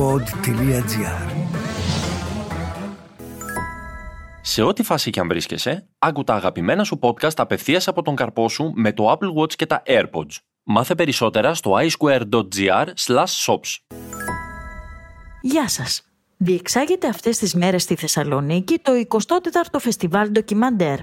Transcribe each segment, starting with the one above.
pod.gr Σε ό,τι φάση και αν βρίσκεσαι, άκου τα αγαπημένα σου podcast απευθείας από τον καρπό σου με το Apple Watch και τα AirPods. Μάθε περισσότερα στο iSquare.gr shops. Γεια σας. Διεξάγεται αυτές τις μέρες στη Θεσσαλονίκη το 24ο Φεστιβάλ Ντοκιμαντέρ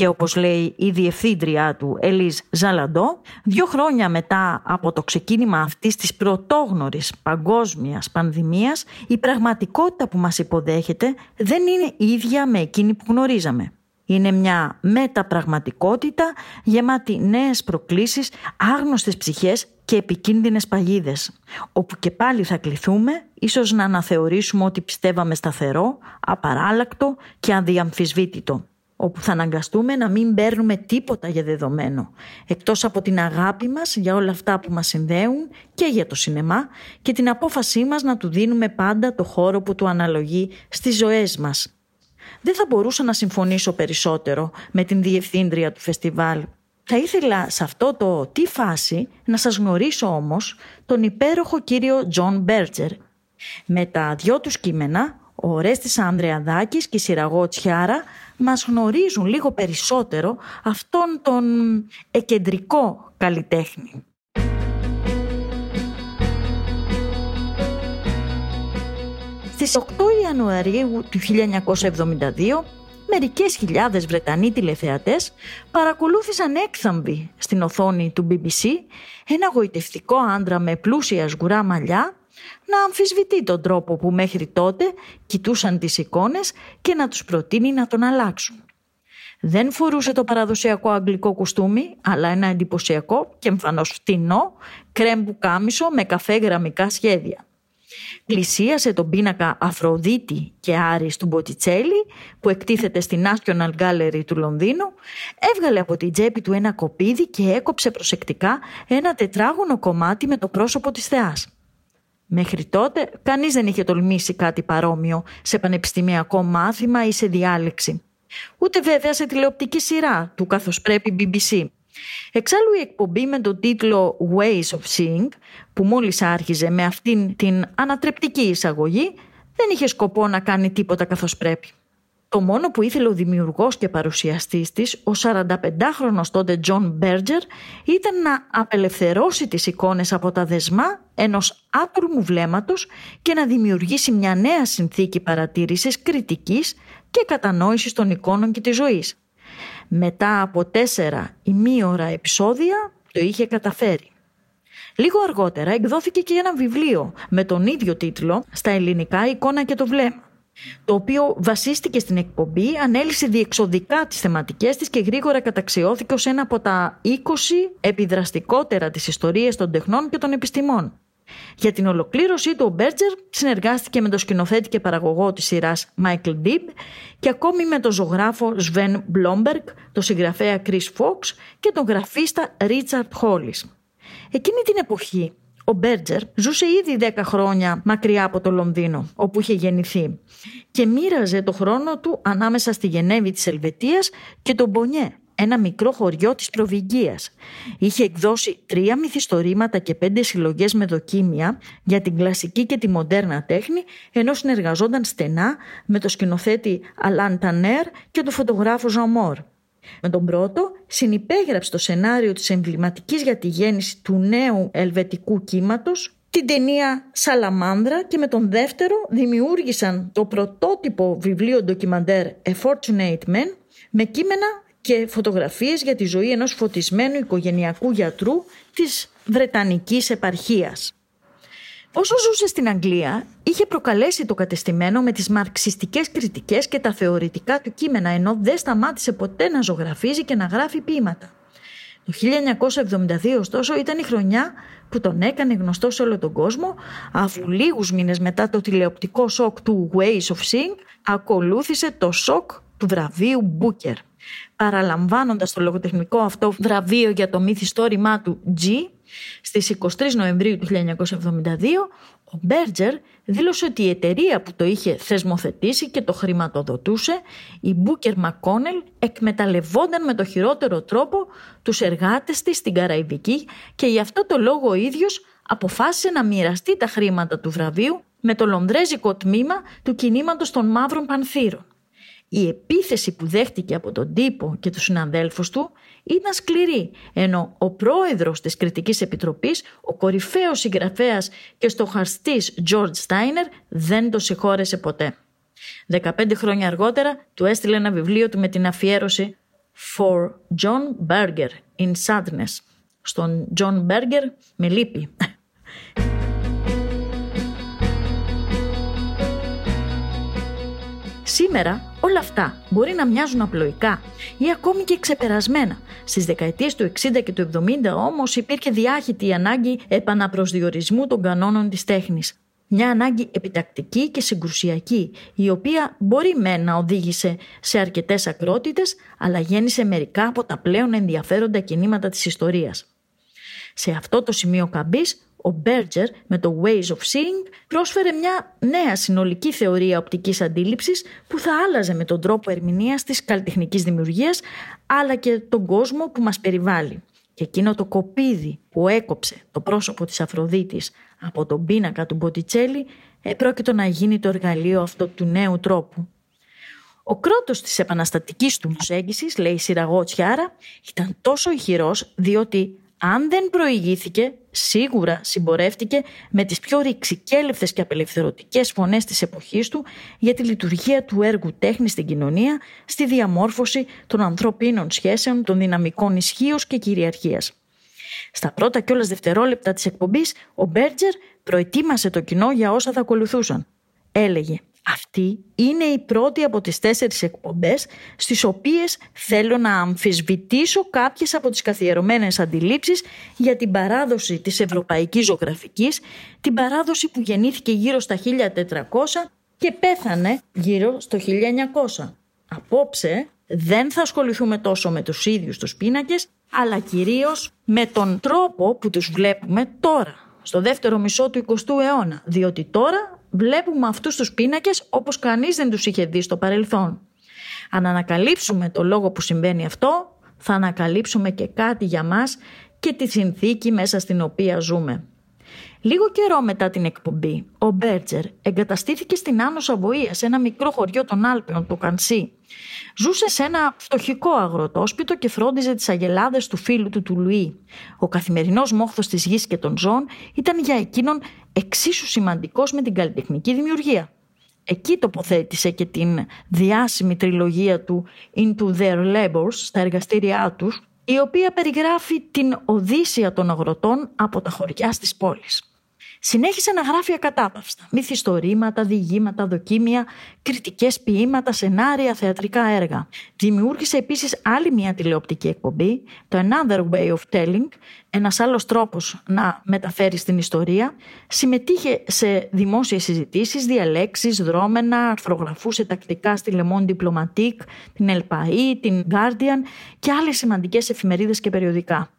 και όπως λέει η διευθύντριά του Ελίζ Ζαλαντό, δύο χρόνια μετά από το ξεκίνημα αυτής της πρωτόγνωρης παγκόσμιας πανδημίας, η πραγματικότητα που μας υποδέχεται δεν είναι ίδια με εκείνη που γνωρίζαμε. Είναι μια μεταπραγματικότητα γεμάτη νέες προκλήσεις, άγνωστες ψυχές και επικίνδυνες παγίδες, όπου και πάλι θα κληθούμε ίσως να αναθεωρήσουμε ότι πιστεύαμε σταθερό, απαράλλακτο και αδιαμφισβήτητο όπου θα αναγκαστούμε να μην παίρνουμε τίποτα για δεδομένο, εκτός από την αγάπη μας για όλα αυτά που μας συνδέουν και για το σινεμά και την απόφασή μας να του δίνουμε πάντα το χώρο που του αναλογεί στις ζωές μας. Δεν θα μπορούσα να συμφωνήσω περισσότερο με την διευθύντρια του φεστιβάλ. Θα ήθελα σε αυτό το τι φάση να σας γνωρίσω όμως τον υπέροχο κύριο Τζον Μπέρτζερ. Με τα δυο τους κείμενα, ο Ορέστης Ανδρεαδάκης και η Συραγώ Τσιάρα μας γνωρίζουν λίγο περισσότερο αυτόν τον εκκεντρικό καλλιτέχνη. Στις 8 Ιανουαρίου του 1972, μερικές χιλιάδες Βρετανοί τηλεθεατές παρακολούθησαν έκθαμβοι στην οθόνη του BBC ένα γοητευτικό άντρα με πλούσια σγουρά μαλλιά να αμφισβητεί τον τρόπο που μέχρι τότε κοιτούσαν τις εικόνες και να τους προτείνει να τον αλλάξουν. Δεν φορούσε το παραδοσιακό αγγλικό κουστούμι, αλλά ένα εντυπωσιακό και εμφανώς φτηνό κρέμπου κάμισο με καφέ γραμμικά σχέδια. Πλησίασε τον πίνακα Αφροδίτη και Άρης του Μποτιτσέλη που εκτίθεται στη National Gallery του Λονδίνου, έβγαλε από την τσέπη του ένα κοπίδι και έκοψε προσεκτικά ένα τετράγωνο κομμάτι με το πρόσωπο της θεάς. Μέχρι τότε κανείς δεν είχε τολμήσει κάτι παρόμοιο σε πανεπιστημιακό μάθημα ή σε διάλεξη. Ούτε βέβαια σε τηλεοπτική σειρά του καθώς πρέπει BBC. Εξάλλου η εκπομπή με τον τίτλο Ways of Seeing που μόλις άρχιζε με αυτήν την ανατρεπτική εισαγωγή δεν είχε σκοπό να κάνει τίποτα καθώς πρέπει. Το μόνο που ήθελε ο δημιουργός και παρουσιαστής της, ο 45χρονος τότε Τζον Μπέρτζερ, ήταν να απελευθερώσει τις εικόνες από τα δεσμά ενός άτολμου βλέμματος και να δημιουργήσει μια νέα συνθήκη παρατήρησης, κριτικής και κατανόησης των εικόνων και της ζωής. Μετά από τέσσερα ημίωρα επεισόδια το είχε καταφέρει. Λίγο αργότερα εκδόθηκε και ένα βιβλίο με τον ίδιο τίτλο στα ελληνικά «Εικόνα και το βλέμμα» το οποίο βασίστηκε στην εκπομπή, ανέλησε διεξοδικά τις θεματικές της και γρήγορα καταξιώθηκε ως ένα από τα 20 επιδραστικότερα της ιστορίας των τεχνών και των επιστημών. Για την ολοκλήρωσή του ο Μπέρτζερ συνεργάστηκε με τον σκηνοθέτη και παραγωγό της σειράς Michael Dibb και ακόμη με τον ζωγράφο Sven Blomberg, τον συγγραφέα Chris Fox και τον γραφίστα Richard Hollis. Εκείνη την εποχή ο Μπέρτζερ ζούσε ήδη 10 χρόνια μακριά από το Λονδίνο, όπου είχε γεννηθεί και μοίραζε το χρόνο του ανάμεσα στη Γενέβη της Ελβετίας και τον Μπονιέ, ένα μικρό χωριό της προβυγγίας. Είχε εκδώσει τρία μυθιστορήματα και πέντε συλλογές με δοκίμια για την κλασική και τη μοντέρνα τέχνη, ενώ συνεργαζόταν στενά με το σκηνοθέτη Αλάν Τανέρ και τον φωτογράφο Ζαμόρ. Με τον πρώτο συνυπέγραψε το σενάριο της εμβληματικής για τη γέννηση του νέου ελβετικού κύματος την ταινία Σαλαμάνδρα και με τον δεύτερο δημιούργησαν το πρωτότυπο βιβλίο ντοκιμαντέρ A Fortunate Man με κείμενα και φωτογραφίες για τη ζωή ενός φωτισμένου οικογενειακού γιατρού της Βρετανικής επαρχίας. Όσο ζούσε στην Αγγλία, είχε προκαλέσει το κατεστημένο με τις μαρξιστικές κριτικές και τα θεωρητικά του κείμενα, ενώ δεν σταμάτησε ποτέ να ζωγραφίζει και να γράφει ποίηματα. Το 1972, ωστόσο, ήταν η χρονιά που τον έκανε γνωστό σε όλο τον κόσμο, αφού λίγους μήνες μετά το τηλεοπτικό σοκ του Ways of Seeing, ακολούθησε το σοκ του βραβείου Booker. Παραλαμβάνοντας το λογοτεχνικό αυτό βραβείο για το μύθιστόρημά του G, στις 23 Νοεμβρίου του 1972, ο Μπέρτζερ δήλωσε ότι η εταιρεία που το είχε θεσμοθετήσει και το χρηματοδοτούσε, η Μπούκερ Μακόνελ, εκμεταλλευόταν με το χειρότερο τρόπο τους εργάτες της στην Καραϊβική και γι' αυτό το λόγο ο ίδιος αποφάσισε να μοιραστεί τα χρήματα του βραβείου με το λονδρέζικο τμήμα του κινήματος των Μαύρων Πανθύρων. Η επίθεση που δέχτηκε από τον τύπο και τους συναδέλφους του ήταν σκληρή, ενώ ο πρόεδρος της Κριτικής Επιτροπής, ο κορυφαίος συγγραφέας και στοχαστής George Steiner δεν το συγχώρεσε ποτέ. 15 χρόνια αργότερα του έστειλε ένα βιβλίο του με την αφιέρωση «For John Berger in Sadness». Στον John Berger με λύπη. Σήμερα όλα αυτά μπορεί να μοιάζουν απλοϊκά ή ακόμη και ξεπερασμένα. Στις δεκαετίες του 60 και του 70 όμως υπήρχε διάχυτη ανάγκη επαναπροσδιορισμού των κανόνων της τέχνης. Μια ανάγκη επιτακτική και συγκρουσιακή, η οποία μπορεί με να οδήγησε σε αρκετές ακρότητες, αλλά γέννησε μερικά από τα πλέον ενδιαφέροντα κινήματα της ιστορίας. Σε αυτό το σημείο καμπής ο Μπέρτζερ με το Ways of Seeing πρόσφερε μια νέα συνολική θεωρία οπτικής αντίληψης που θα άλλαζε με τον τρόπο ερμηνείας της καλλιτεχνικής δημιουργίας αλλά και τον κόσμο που μας περιβάλλει. Και εκείνο το κοπίδι που έκοψε το πρόσωπο της Αφροδίτης από τον πίνακα του Μποτιτσέλη επρόκειτο να γίνει το εργαλείο αυτό του νέου τρόπου. Ο κρότος της επαναστατικής του προσέγγισης, λέει η Σιραγό Τσιάρα, ήταν τόσο ηχηρός διότι αν δεν προηγήθηκε, σίγουρα συμπορεύτηκε με τις πιο ρηξικέλευτες και απελευθερωτικές φωνές της εποχής του για τη λειτουργία του έργου τέχνη στην κοινωνία, στη διαμόρφωση των ανθρωπίνων σχέσεων, των δυναμικών ισχύως και κυριαρχίας. Στα πρώτα κιόλας δευτερόλεπτα της εκπομπής, ο Μπέρτζερ προετοίμασε το κοινό για όσα θα ακολουθούσαν. Έλεγε αυτή είναι η πρώτη από τις τέσσερις εκπομπές στις οποίες θέλω να αμφισβητήσω κάποιες από τις καθιερωμένες αντιλήψεις για την παράδοση της ευρωπαϊκής ζωγραφικής, την παράδοση που γεννήθηκε γύρω στα 1400 και πέθανε γύρω στο 1900. Απόψε δεν θα ασχοληθούμε τόσο με τους ίδιους τους πίνακες, αλλά κυρίως με τον τρόπο που τους βλέπουμε τώρα, στο δεύτερο μισό του 20ου αιώνα, διότι τώρα βλέπουμε αυτούς τους πίνακες όπως κανείς δεν τους είχε δει στο παρελθόν. Αν ανακαλύψουμε το λόγο που συμβαίνει αυτό, θα ανακαλύψουμε και κάτι για μας και τη συνθήκη μέσα στην οποία ζούμε. Λίγο καιρό μετά την εκπομπή, ο Μπέρτζερ εγκαταστήθηκε στην Άνω Σαββοία, σε ένα μικρό χωριό των Άλπαιων, του Κανσί. Ζούσε σε ένα φτωχικό αγροτόσπιτο και φρόντιζε τις αγελάδες του φίλου του του Λουί. Ο καθημερινός μόχθος της γης και των ζώων ήταν για εκείνον εξίσου σημαντικός με την καλλιτεχνική δημιουργία. Εκεί τοποθέτησε και την διάσημη τριλογία του Into Their Labors στα εργαστήριά τους, η οποία περιγράφει την οδύσσια των αγροτών από τα χωριά της πόλης. Συνέχισε να γράφει ακατάπαυστα. Μυθιστορήματα, διηγήματα, δοκίμια, κριτικές ποίηματα, σενάρια, θεατρικά έργα. Δημιούργησε επίσης άλλη μια τηλεοπτική εκπομπή, το Another Way of Telling, ένας άλλος τρόπος να μεταφέρει την ιστορία. Συμμετείχε σε δημόσιες συζητήσεις, διαλέξεις, δρόμενα, αρθρογραφούσε τακτικά στη Le Monde Diplomatique, την El País, την Guardian και άλλες σημαντικές εφημερίδες και περιοδικά.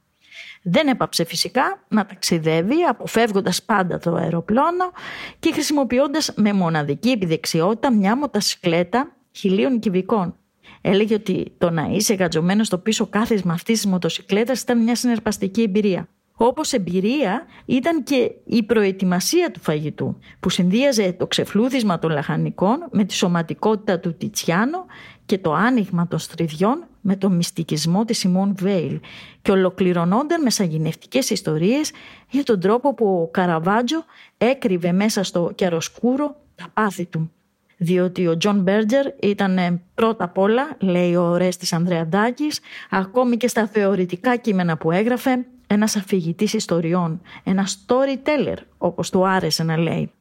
Δεν έπαψε φυσικά να ταξιδεύει αποφεύγοντας πάντα το αεροπλάνο και χρησιμοποιώντας με μοναδική επιδεξιότητα μια μοτασικλέτα χιλίων κυβικών. Έλεγε ότι το να είσαι γατζωμένος στο πίσω κάθισμα αυτής της μοτοσυκλέτας ήταν μια συνερπαστική εμπειρία. Όπως εμπειρία ήταν και η προετοιμασία του φαγητού που συνδύαζε το ξεφλούδισμα των λαχανικών με τη σωματικότητα του Τιτσιάνο και το άνοιγμα των στρειδιών με το μυστικισμό της Σιμόν Βέιλ και ολοκληρωνόνταν με σαγηνευτικές ιστορίες για τον τρόπο που ο Καραβάτζο έκρυβε μέσα στο κιαροσκούρο τα πάθη του. Διότι ο Τζον Μπέρτζερ ήταν ε, πρώτα απ' όλα, λέει ο Ορέστης Ανδρεαδάκης, ακόμη και στα θεωρητικά κείμενα που έγραφε, ένας αφηγητής ιστοριών, ένα storyteller όπως του άρεσε να λέει.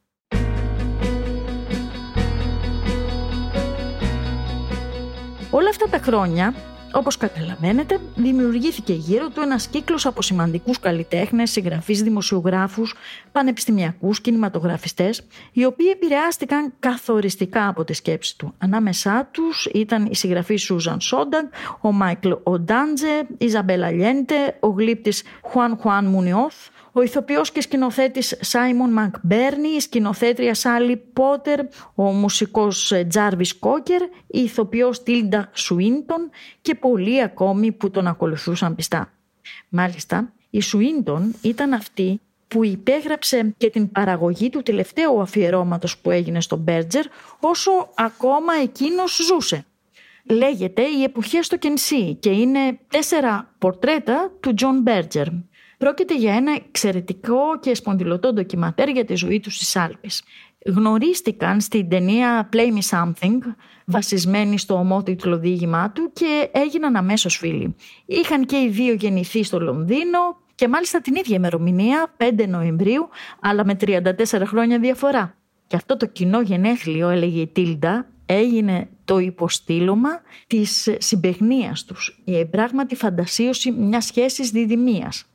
Όλα αυτά τα χρόνια, όπως καταλαβαίνετε, δημιουργήθηκε γύρω του ένας κύκλος από σημαντικούς καλλιτέχνες, συγγραφείς, δημοσιογράφους, πανεπιστημιακούς, κινηματογραφιστές, οι οποίοι επηρεάστηκαν καθοριστικά από τη σκέψη του. Ανάμεσά τους ήταν η συγγραφέας Σούζαν Σόνταγκ, ο Μάικλ Οντάατζε, η Ιζαμπέλ Αλιέντε, ο γλύπτης Χουάν Χουάν Μουνιόθ, ο ηθοποιός και σκηνοθέτης Σάιμον Μακμπέρνι, η σκηνοθέτρια Σάλι Πότερ, ο μουσικός Τζάρβις Κόκερ, η ηθοποιός Τίλντα Σουίντον και πολλοί ακόμη που τον ακολουθούσαν πιστά. Μάλιστα, η Σουίντον ήταν αυτή που υπέγραψε και την παραγωγή του τελευταίου αφιερώματος που έγινε στο Μπέρτζερ όσο ακόμα εκείνος ζούσε. Λέγεται «Οι εποχές στο Κενσί» και είναι τέσσερα πορτρέτα του Τζον Μπέρτζερ. Πρόκειται για ένα εξαιρετικό και σπονδυλωτό ντοκιματέρ για τη ζωή τους στις Άλπεις. Γνωρίστηκαν στην ταινία Play Me Something, βασισμένη στο ομότιτλο διήγημά του και έγιναν αμέσως φίλοι. Είχαν και οι δύο γεννηθεί στο Λονδίνο και μάλιστα την ίδια ημερομηνία, 5 Νοεμβρίου, αλλά με 34 χρόνια διαφορά. Και αυτό το κοινό γενέθλιο, έλεγε η Τίλντα, έγινε το υποστήλωμα της συμπεγνίας τους. Η πράγματι φαντασίωση μιας σχέσης διδυμίας.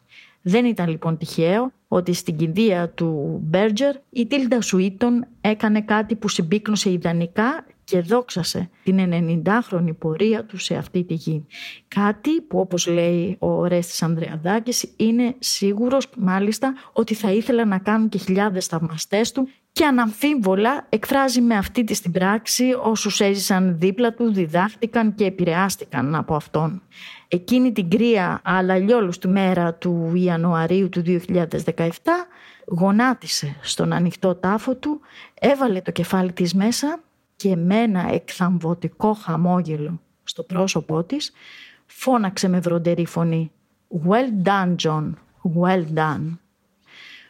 Δεν ήταν λοιπόν τυχαίο ότι στην κηδεία του Μπέρτζερ η Τίλντα Σουίτον έκανε κάτι που συμπίκνωσε ιδανικά και δόξασε την 90χρονη πορεία του σε αυτή τη γη. Κάτι που όπως λέει ο Ρέστης Ανδρεαδάκης είναι σίγουρος μάλιστα ότι θα ήθελα να κάνουν και χιλιάδες θαυμαστές του και αναμφίβολα εκφράζει με αυτή τη στην πράξη όσους έζησαν δίπλα του, διδάχτηκαν και επηρεάστηκαν από αυτόν. Εκείνη την κρύα αλλά του μέρα του Ιανουαρίου του 2017 γονάτισε στον ανοιχτό τάφο του, έβαλε το κεφάλι της μέσα και με ένα εκθαμβωτικό χαμόγελο στο πρόσωπό της φώναξε με βροντερή φωνή «Well done, John, well done».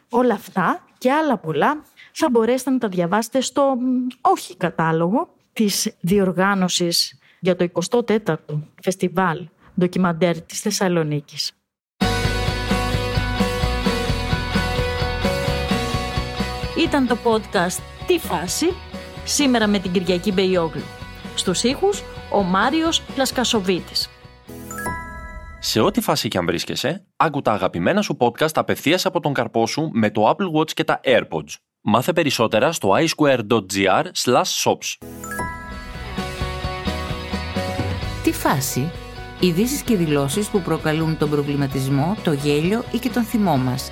Όλα αυτά και άλλα πολλά θα μπορέσετε να τα διαβάσετε στο όχι κατάλογο της διοργάνωσης για το 24ο φεστιβάλ ντοκιμαντέρ της Θεσσαλονίκης. Ήταν το podcast «Τι φάση» σήμερα με την Κυριακή Μπεϊόγλου. Στους ήχους ο Μάριος Πλασκασοβίτης. Σε ό,τι φάση και αν βρίσκεσαι, άκου τα αγαπημένα σου podcast απευθείας από τον καρπό σου με το Apple Watch και τα AirPods. Μάθε περισσότερα στο iSquare.gr shops. Τι φάση; Ειδήσεις και δηλώσεις που προκαλούν τον προβληματισμό, το γέλιο ή και τον θυμό μας.